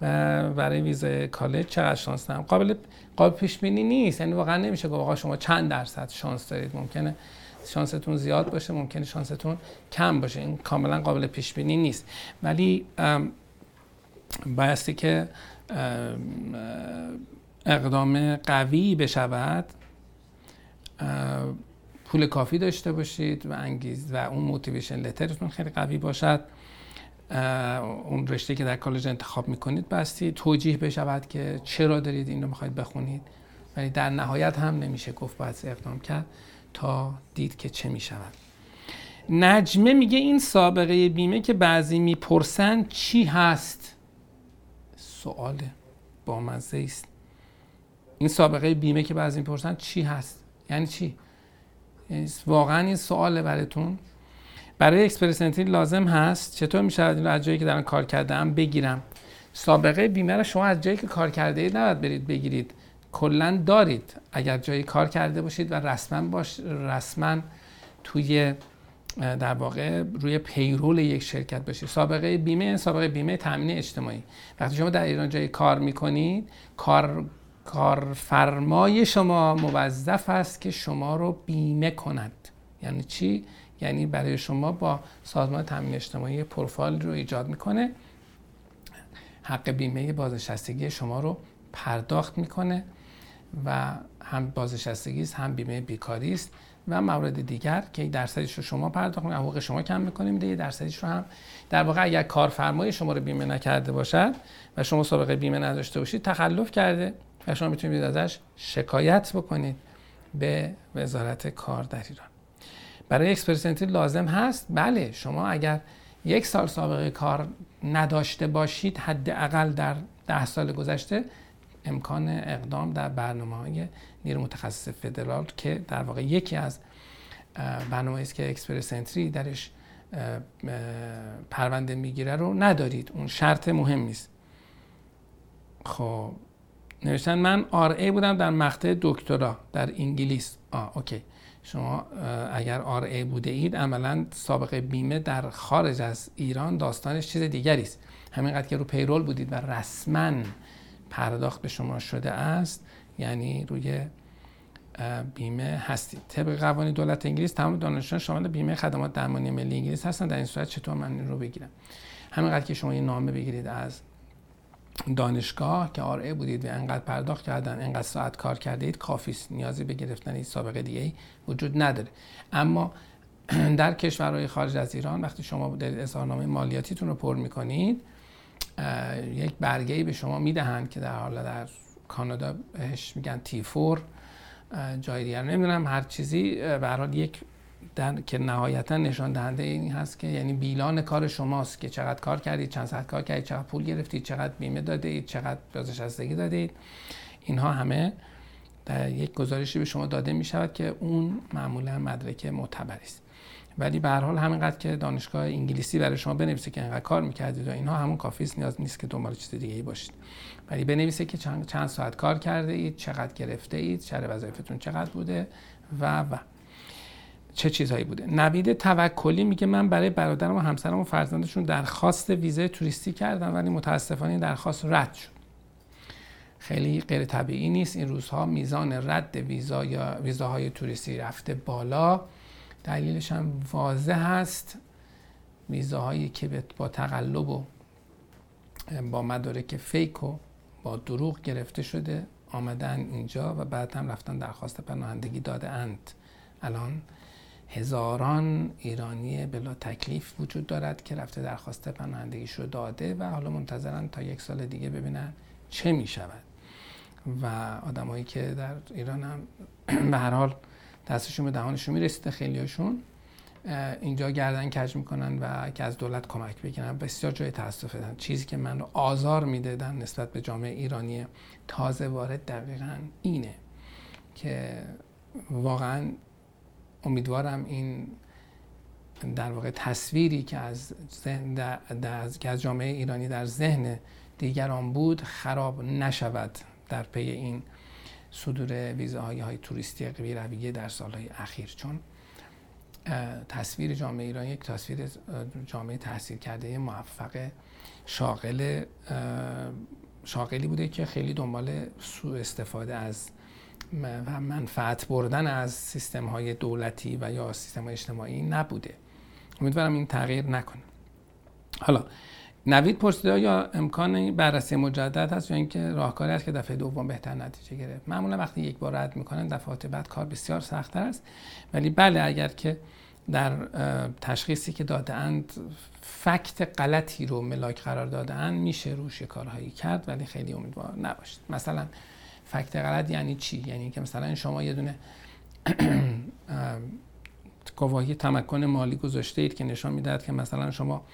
و برای ویزای کالج چقدر شانس دارم؟ قابل قابل پیش بینی نیست. یعنی واقعا نمیشه گفت آقا شما چند درصد شانس دارید؟ ممکنه شانستون زیاد باشه ممکنه شانستون کم باشه. این کاملا قابل پیش بینی نیست. ولی بایستی که اقدام قوی بشود پول کافی داشته باشید و انگیز و اون موتیویشن لترتون خیلی قوی باشد. اون رشته که در کالج انتخاب می‌کنید بستی توجیه بشود که چرا دارید این رو می‌خواید بخونید. ولی در نهایت هم نمیشه گفت باید اقدام کرد تا دید که چه می‌شود. نجمه میگه این سابقه بیمه که بعضی می‌پرسن چی هست؟ سوال با مزه است این سابقه بیمه که بعضی می‌پرسن چی هست؟ یعنی چی؟ یعنی واقعا این سواله براتون. برای اکسپرسنتری لازم هست. چطور میشه این از جایی که دارن کار کرده بگیرم؟ سابقه بیمه رو شما از جایی که کار کرده اید نباید برید بگیرید. کلا دارید. اگر جایی کار کرده باشید و رسما باش رسما توی در واقع روی پیرول یک شرکت باشید. سابقه بیمه سابقه بیمه تامین اجتماعی. وقتی شما در ایران جایی کار می‌کنید کار کارفرمای شما موظف است که شما رو بیمه کند. یعنی چی؟ یعنی برای شما با سازمان تامین اجتماعی پروفایل رو ایجاد می‌کنه. حق بیمه بازنشستگی شما رو پرداخت می‌کنه و هم بازنشستگی است هم بیمه بیکاری است و مورد دیگر که درصدش رو شما پرداخت می‌کنید حقوق شما کم می‌کنیم میده درصدش رو هم. در واقع اگر کارفرمای شما رو بیمه نکرده باشد و شما سابقه بیمه نداشته باشید تخلف کرده و شما می‌تونید ازش شکایت بکنید به وزارت کار در ایران. برای اکسپرسنتی لازم هست؟ بله شما اگر یک سال سابقه کار نداشته باشید حداقل در ده سال گذشته امکان اقدام در برنامه های نیرو متخصص فدرال که در واقع یکی از برنامه است که Express Entry درش پرونده می‌گیره رو ندارید. اون شرط مهم نیست. خب نوشتن من RA بودم در مقطع دکترا در انگلیس. آه okay. شما اگر RA بوده اید عملا سابقه بیمه در خارج از ایران داستانش چیز دیگری است. همینقدر که رو payroll بودید و رسما پرداخت به شما شده است یعنی روی بیمه هستید. طبق قوانین دولت انگلیس تمام دانشجویان شامل بیمه خدمات درمانی ملی انگلیس هستن در این صورت چطور من این رو بگیرم؟ همینقدر که شما یه نامه بگیرید از دانشگاه که آر بودید و انقدر پرداخت کردن انقدر ساعت کار کردید کافی است نیازی به گرفتن این سابقه دیگه ای وجود نداره. اما در کشورهای خارج از ایران وقتی شما دارید اظهارنامه مالیاتیتون رو پر می‌کنید یک برگه به شما می‌دهند که در حالا در کانادا بهش میگن تی فور جای دیگر. نمی‌دونم هر چیزی به یک در که نهایتا نشان دهنده این هست که یعنی بیلان کار شماست که چقدر کار کردید چند ساعت کار کردید چقدر پول گرفتید چقدر بیمه دادید چقدر بازنشستگی دادید. اینها همه در یک گزارشی به شما داده می شود که اون معمولا مدرک معتبری است. ولی به هر حال همینقدر که دانشگاه انگلیسی برای شما بنویسه که اینقدر کار می‌کردید و اینها همون کافی است نیاز نیست که دنبال چیز دیگه ای باشید. ولی بنویسه که چند, چند ساعت کار کرده اید چقدر گرفته اید شر وظایفتون چقدر بوده و و. چه چیزهایی بوده؟ نوید توکلی میگه من برای برادرم و همسرم و فرزندشون درخواست ویزای توریستی کردم ولی متاسفانه این درخواست رد شد. خیلی غیر طبیعی نیست. این روزها میزان رد ویزا یا ویزاهای توریستی رفته بالا. دلیلش هم واضح هست. ویزاهایی که با تقلب و با مدارک فیک و با دروغ گرفته شده آمدن اینجا و بعد هم رفتن درخواست پناهندگی داده اند. الان هزاران ایرانی بلا تکلیف وجود دارد که رفته درخواست پناهندگی شو داده و حالا منتظرن تا یک سال دیگه ببینن چه می شود و آدمایی که در ایران هم به هر حال دستشون به دهانشون می‌رسیده خیلیاشون اینجا گردن کج می‌کنن و که از دولت کمک بگیرن. بسیار جای تاسف دادن. چیزی که من رو آزار می‌دادن نسبت به جامعه ایرانی تازه وارد دقیقا اینه که واقعا امیدوارم این در واقع تصویری که از, ذهن در, که از جامعه ایرانی در ذهن دیگران بود خراب نشود در پی این صدور ویزاهای های توریستی رویه در سالهای اخیر. چون تصویر جامعه ایران یک تصویر جامعه تحصیل کرده موفق شاغل شاغلی بوده که خیلی دنبال سوء استفاده از منفعت بردن از سیستم های دولتی و یا سیستم های اجتماعی نبوده. امیدوارم این تغییر نکنه. حالا نوید پرسیده یا امکان بررسی مجدد هست یا اینکه راهکاری است که دفعه دوم بهتر نتیجه گرفت؟ معمولا وقتی یک بار رد می‌کنن دفعات بعد کار بسیار سختتر است. ولی بله اگر که در تشخیصی که دادهاند فکت غلطی رو ملاک قرار دادن میشه روش کارهایی کرد ولی خیلی امیدوار نباشید. مثلا فکت غلط یعنی چی؟ یعنی که مثلا شما یه دونه گواهی تمکن مالی گذاشته اید که نشان می‌دهد که مثلا شما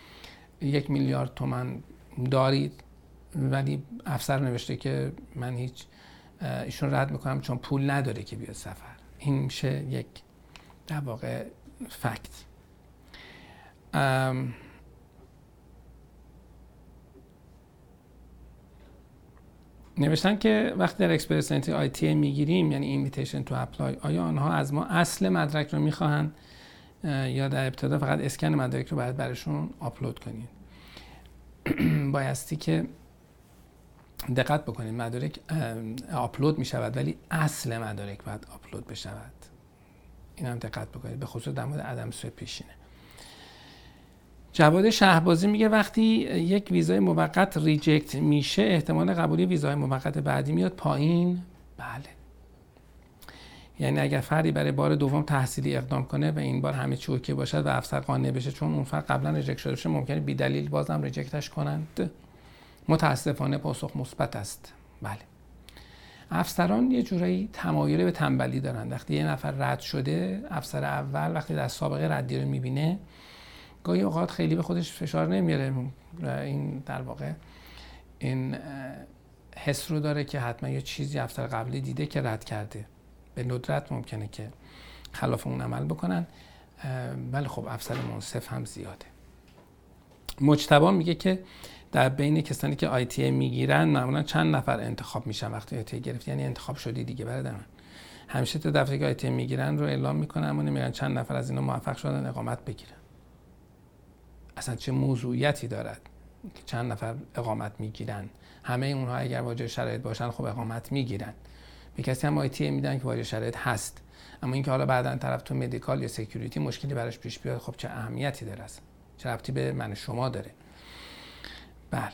یک میلیارد تومن دارید ولی افسر نوشته که من هیچ ایشون رد می‌کنم چون پول نداره که بیاد سفر. این میشه یک در واقع fact. نوشتن که وقتی در Express Entry ITA می‌گیریم یعنی invitation to apply آیا آنها از ما اصل مدرک رو می‌خواهند؟ یا در ابتدا فقط اسکن مدرک رو باید برشون آپلود کنید بایستی که دقت بکنید مدارک آپلود می شود ولی اصل مدارک باید آپلود بشود. این هم دقت بکنید به خصوص در مورد عدم سوء پیشینه جواد شهبازی میگه وقتی یک ویزای موقت reject میشه احتمال قبولی ویزای موقت بعدی میاد پایین. بله. یعنی اگر فردی برای بار دوم تحصیلی اقدام کنه و این بار همه چی okay باشد و افسر قانع بشه چون اون فرد قبلا reject شده باشه ممکنه بی دلیل بازم reject ش کنند. متاسفانه پاسخ مثبت است. بله. افسران یه جورایی تمایل به تنبلی دارن وقتی یه نفر رد شده افسر اول وقتی در سابقه ردی رو می‌بینه گاهی اوقات خیلی به خودش فشار نمیاره این در واقع این حس رو داره که حتما یه چیزی افسر قبلی دیده که رد کرده. به ندرت ممکنه که خلاف اون عمل بکنن ولی خب افسر منصف هم زیاده. مجتبا میگه که در بین کسانی که ITA می‌گیرن معمولا چند نفر انتخاب میشن وقتی ITA گرفت. یعنی انتخاب شدی دیگه برادر من همیشه تو دفعه که ITA می‌گیرن رو اعلام می‌کنن اما نمیگن چند نفر از اینا موفق شدن اقامت بگیرن. اصلا چه موضوعیتی دارد که چند نفر اقامت می‌گیرن. همه اونها اگر واجد شرایط باشن خب اقامت می‌گیرن. به کسی هم ITA میدن که واجد شرایط هست. اما اینکه حالا بعدا طرف تو medical یا security مشکلی براش پیش بیاد خب چه اهمیتی داره اصلا؟ چه ربطی به من شما داره؟ بله.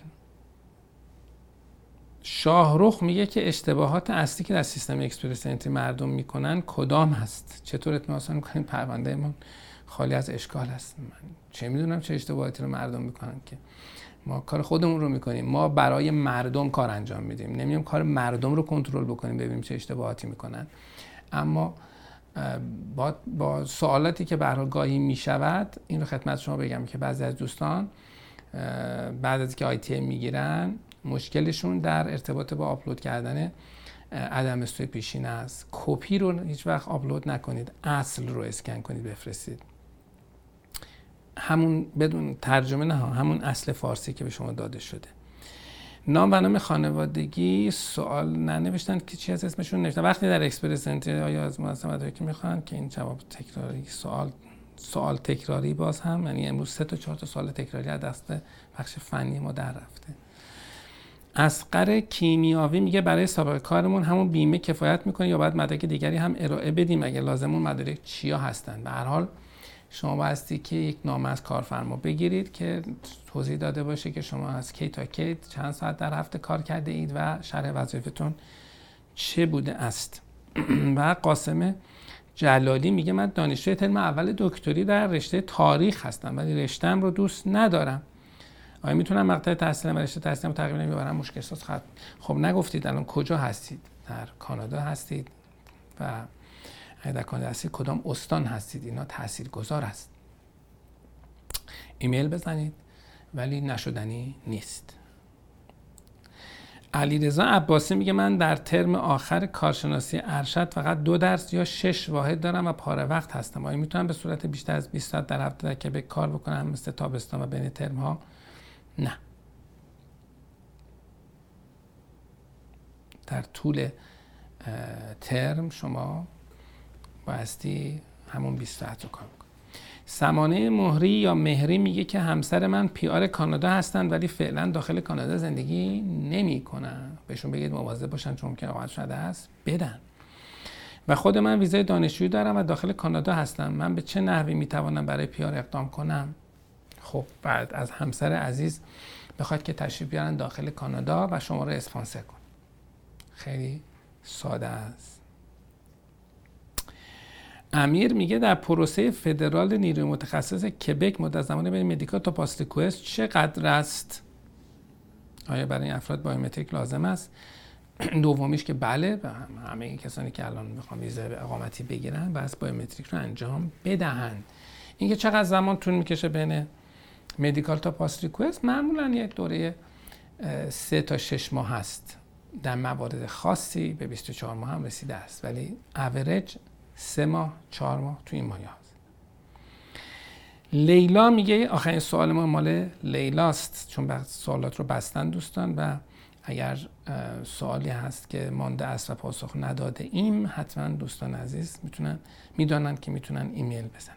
شاهروخ میگه که اشتباهات اصلی که در سیستم اکسپرس مردم می‌کنن کدام هست؟ چطور اطمینان می‌کنین پرونده ما خالی از اشکال هست. من چه می‌دونم چه اشتباهاتی رو مردم می‌کنن که ما کار خودمون رو می‌کنیم. ما برای مردم کار انجام میدیم. نمی‌دونم کار مردم رو کنترل بکنیم ببینیم چه اشتباهاتی می‌کنن. اما با, با سوالاتی که به گاهی می‌شود این رو خدمت شما بگم که بعضی از دوستان بعد از که ITA می‌گیرن مشکلشون در ارتباط با آپلود کردن عدم سوء پیشینه است. کپی رو هیچ وقت آپلود نکنید. اصل رو اسکن کنید بفرستید. همون بدون ترجمه نه همون اصل فارسی که به شما داده شده. نام و نام خانوادگی سوال ننوشتن که چی از اسمشون نوشتن. وقتی در اکسپرس آیا از مؤسسه که می‌خوان که این جواب تکراری سوال سوال تکراری باز هم یعنی امروز سه تا چهار تا سوال تکراری از دست بخش فنی ما در رفته. اسقر کیمیاوی میگه برای سابقه کارمون همون بیمه کفایت می‌کنه یا باید مدرک دیگری هم ارائه بدیم. اگه لازمون مدارک چیا هستن. به هر حال شما بایستی که یک نامه از کارفرما بگیرید که توضیح داده باشه که شما از کی تا کی چند ساعت در هفته کار کرده اید و شرح وظیفتون چه بوده است. و قاسم جلالی میگه من دانشجوی ترم اول دکتری در رشته تاریخ هستم ولی رشتم رو دوست ندارم. آیا می‌تونم مقطع تحصیلم و رشته تحصیلم تقریبا نمی‌برم مشکل ساز خب نگفتید الان کجا هستید؟ در کانادا هستید و کانادا هستید کدام استان هستید؟ اینا تاثیر گذار است ایمیل بزنید ولی نشدنی نیست. علیرضا عباسی میگه من در ترم آخر کارشناسی ارشد فقط دو درس یا شش واحد دارم و پاره وقت هستم. آیا می‌تونم به صورت بیشتر از 20 ساعت در هفته در کبک کار بکنم مثل تابستان و بین ترم ها نه. در طول ترم شما بایستی همون 20 ساعت رو کار سمانه مهری یا مهری میگه که همسر من پیار کانادا هستند ولی فعلا داخل کانادا زندگی نمی‌کنن. بهشون بگید مواظب باشن چون ممکنه اقامت شده است بدن. و خود من ویزای دانشجویی دارم و داخل کانادا هستم. من به چه نحوی می‌توانم برای پیار اقدام کنم؟ خب بعد از همسر عزیز بخواد که تشریف بیارن داخل کانادا و شما رو اسپانسر کن. خیلی ساده است. امیر میگه در پروسه فدرال نیروی متخصص کبک مدت زمان بین مدیکا تا پاستیکوست چقدر است؟ آیا برای این افراد بایومتریک لازم است؟ دومیش که بله همه کسانی که الان می‌خوان ویزا اقامتی بگیرن بس biometric رو انجام بدهند اینکه چقدر زمان طول می‌کشه بین medical تا passport request معمولا یک دوره سه تا شش ماه هست. در موارد خاصی به 24 ماه هم رسیده است. ولی اوریج سه ماه چهار ماه تو این مایه هست. لیلا میگه آخرین سوال ما مال لیلاست چون سوالات رو بستن دوستان و اگر سوالی هست که مانده است و پاسخ نداده ایم حتما دوستان عزیز می‌تونن می‌دانند که می‌تونن ایمیل بزنن.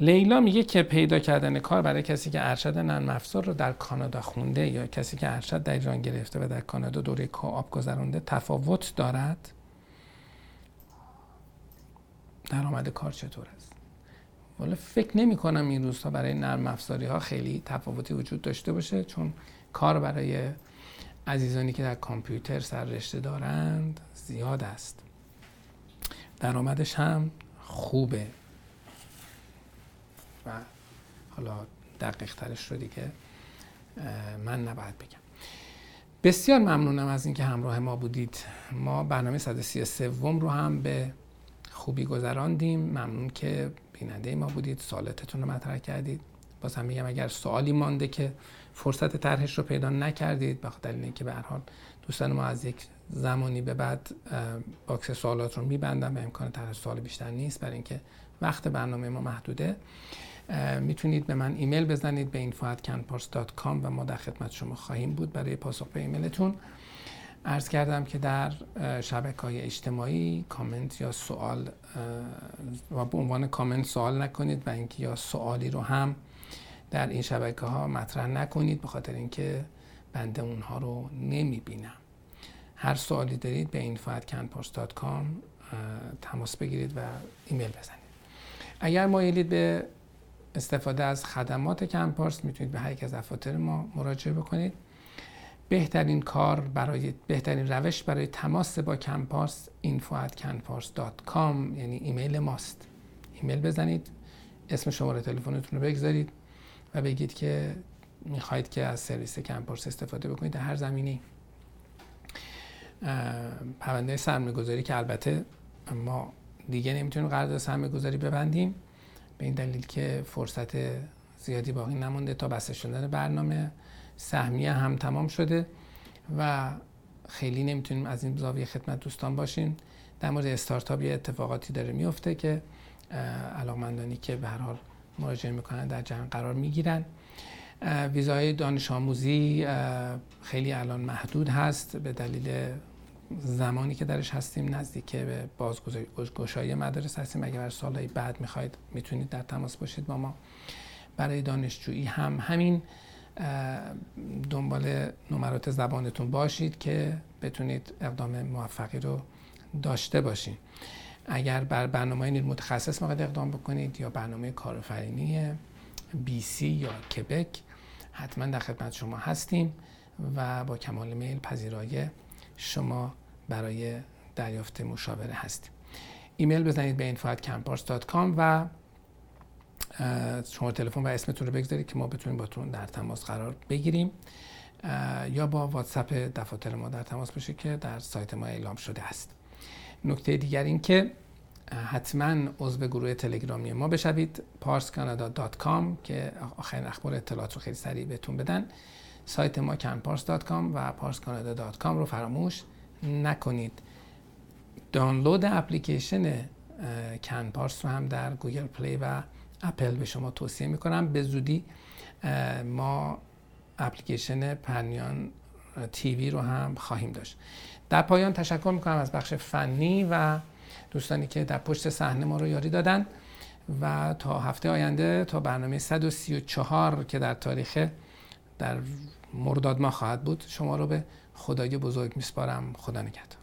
لیلا میگه که پیدا کردن کار برای کسی که ارشد نرم افزار رو در کانادا خونده یا کسی که ارشد در ایران گرفته و در کانادا دوره کوآپ گذرونده تفاوت دارد؟ درآمد کار چطور است؟ والا فکر نمی کنم این روزها برای نرم افزاری ها خیلی تفاوتی وجود داشته باشه چون کار برای عزیزانی که در کامپیوتر سررشته دارند زیاد است. درآمدش هم خوبه. و حالا دقیق ترش رو دیگه من نباید بگم. بسیار ممنونم از اینکه همراه ما بودید. ما برنامه 133 رو هم به خوبی گذراندیم. ممنون که بیننده ما بودید سوالاتتون رو مطرح کردید. باز هم میگم اگر سوالی مانده که فرصت طرحش رو پیدا نکردید به دلیل اینکه به هر حال دوستان ما از یک زمانی به بعد box سوالات رو میبندم و امکان طرح سوال بیشتر نیست برای اینکه وقت برنامه ما محدوده. می‌تونید به من ایمیل بزنید به info@canpars.com و ما در خدمت شما خواهیم بود. برای پاسخ به ایمیلتون عرض کردم که در شبکه های اجتماعی کامنت یا سوال و به عنوان کامنت سوال نکنید و اینکه یا سوالی رو هم در این شبکه ها مطرح نکنید به خاطر اینکه بنده اونها رو نمی بینم هر سوالی دارید به info@canpars.com تماس بگیرید و ایمیل بزنید. اگر مایلید به استفاده از خدمات کمپارس می‌تونید به هر یک از دفاتر ما مراجعه بکنید. بهترین کار برای بهترین روش برای تماس با کمپارس info@canpars.com یعنی ایمیل ماست. ایمیل بزنید اسم شماره تلفنتون رو بگذارید و بگید که می‌خواهید که از سرویس کمپارس استفاده بکنید. در هر زمینی پرونده سرمایه گذاری که البته ما دیگه نمی‌تونیم قرارداد سرمایه گذاری ببندیم به این دلیل که فرصت زیادی باقی نمونده تا بسته شدن برنامه. سهمیه هم تمام شده و خیلی نمی‌تونیم از این زاویه خدمت دوستان باشیم در مورد استارتاپ یه اتفاقاتی داره میفته که علاقمندانی که به هر حال مراجعه می‌کنن در جمع قرار می‌گیرن. ویزای دانش آموزی خیلی الان محدود هست به دلیل زمانی که درش هستیم نزدیک به بازگشایی مدارس هستیم. اگر سالهای بعد می‌خواید می‌تونید در تماس باشید با ما. برای دانشجویی هم همین. دنبال نمرات زبانتون باشید که بتونید اقدام موفقی رو داشته باشید اگر بر برنامه نیل متخصص می‌خواید اقدام بکنید یا برنامه کارآفرینی سی یا کبک حتما در خدمت شما هستیم و با کمال میل پذیرای شما برای دریافت مشاوره هستیم. ایمیل بزنید به info@campars.com و شما تلفن و اسمتون رو بگذارید که ما بتونیم باتون در تماس قرار بگیریم. یا با واتساپ دفاتر ما در تماس باشید که در سایت ما اعلام شده است. نکته دیگر این که حتما عضو گروه تلگرامی ما بشوید parscanada.com که آخرین اخبار اطلاعات رو خیلی سریع بهتون بدن. سایت ما canpars.com و parscanada.com رو فراموش نکنید. دانلود اپلیکیشن کنپارس رو هم در Google Play و اپل به شما توصیه می‌کنم. به زودی ما اپلیکیشن پرنیان تیوی رو هم خواهیم داشت. در پایان تشکر می‌کنم از بخش فنی و دوستانی که در پشت صحنه ما رو یاری دادن. و تا هفته آینده تا برنامه 134 که در تاریخ در مرداد ما خواهد بود شما رو به خدای بزرگ میسپارم. خدا نگهدار.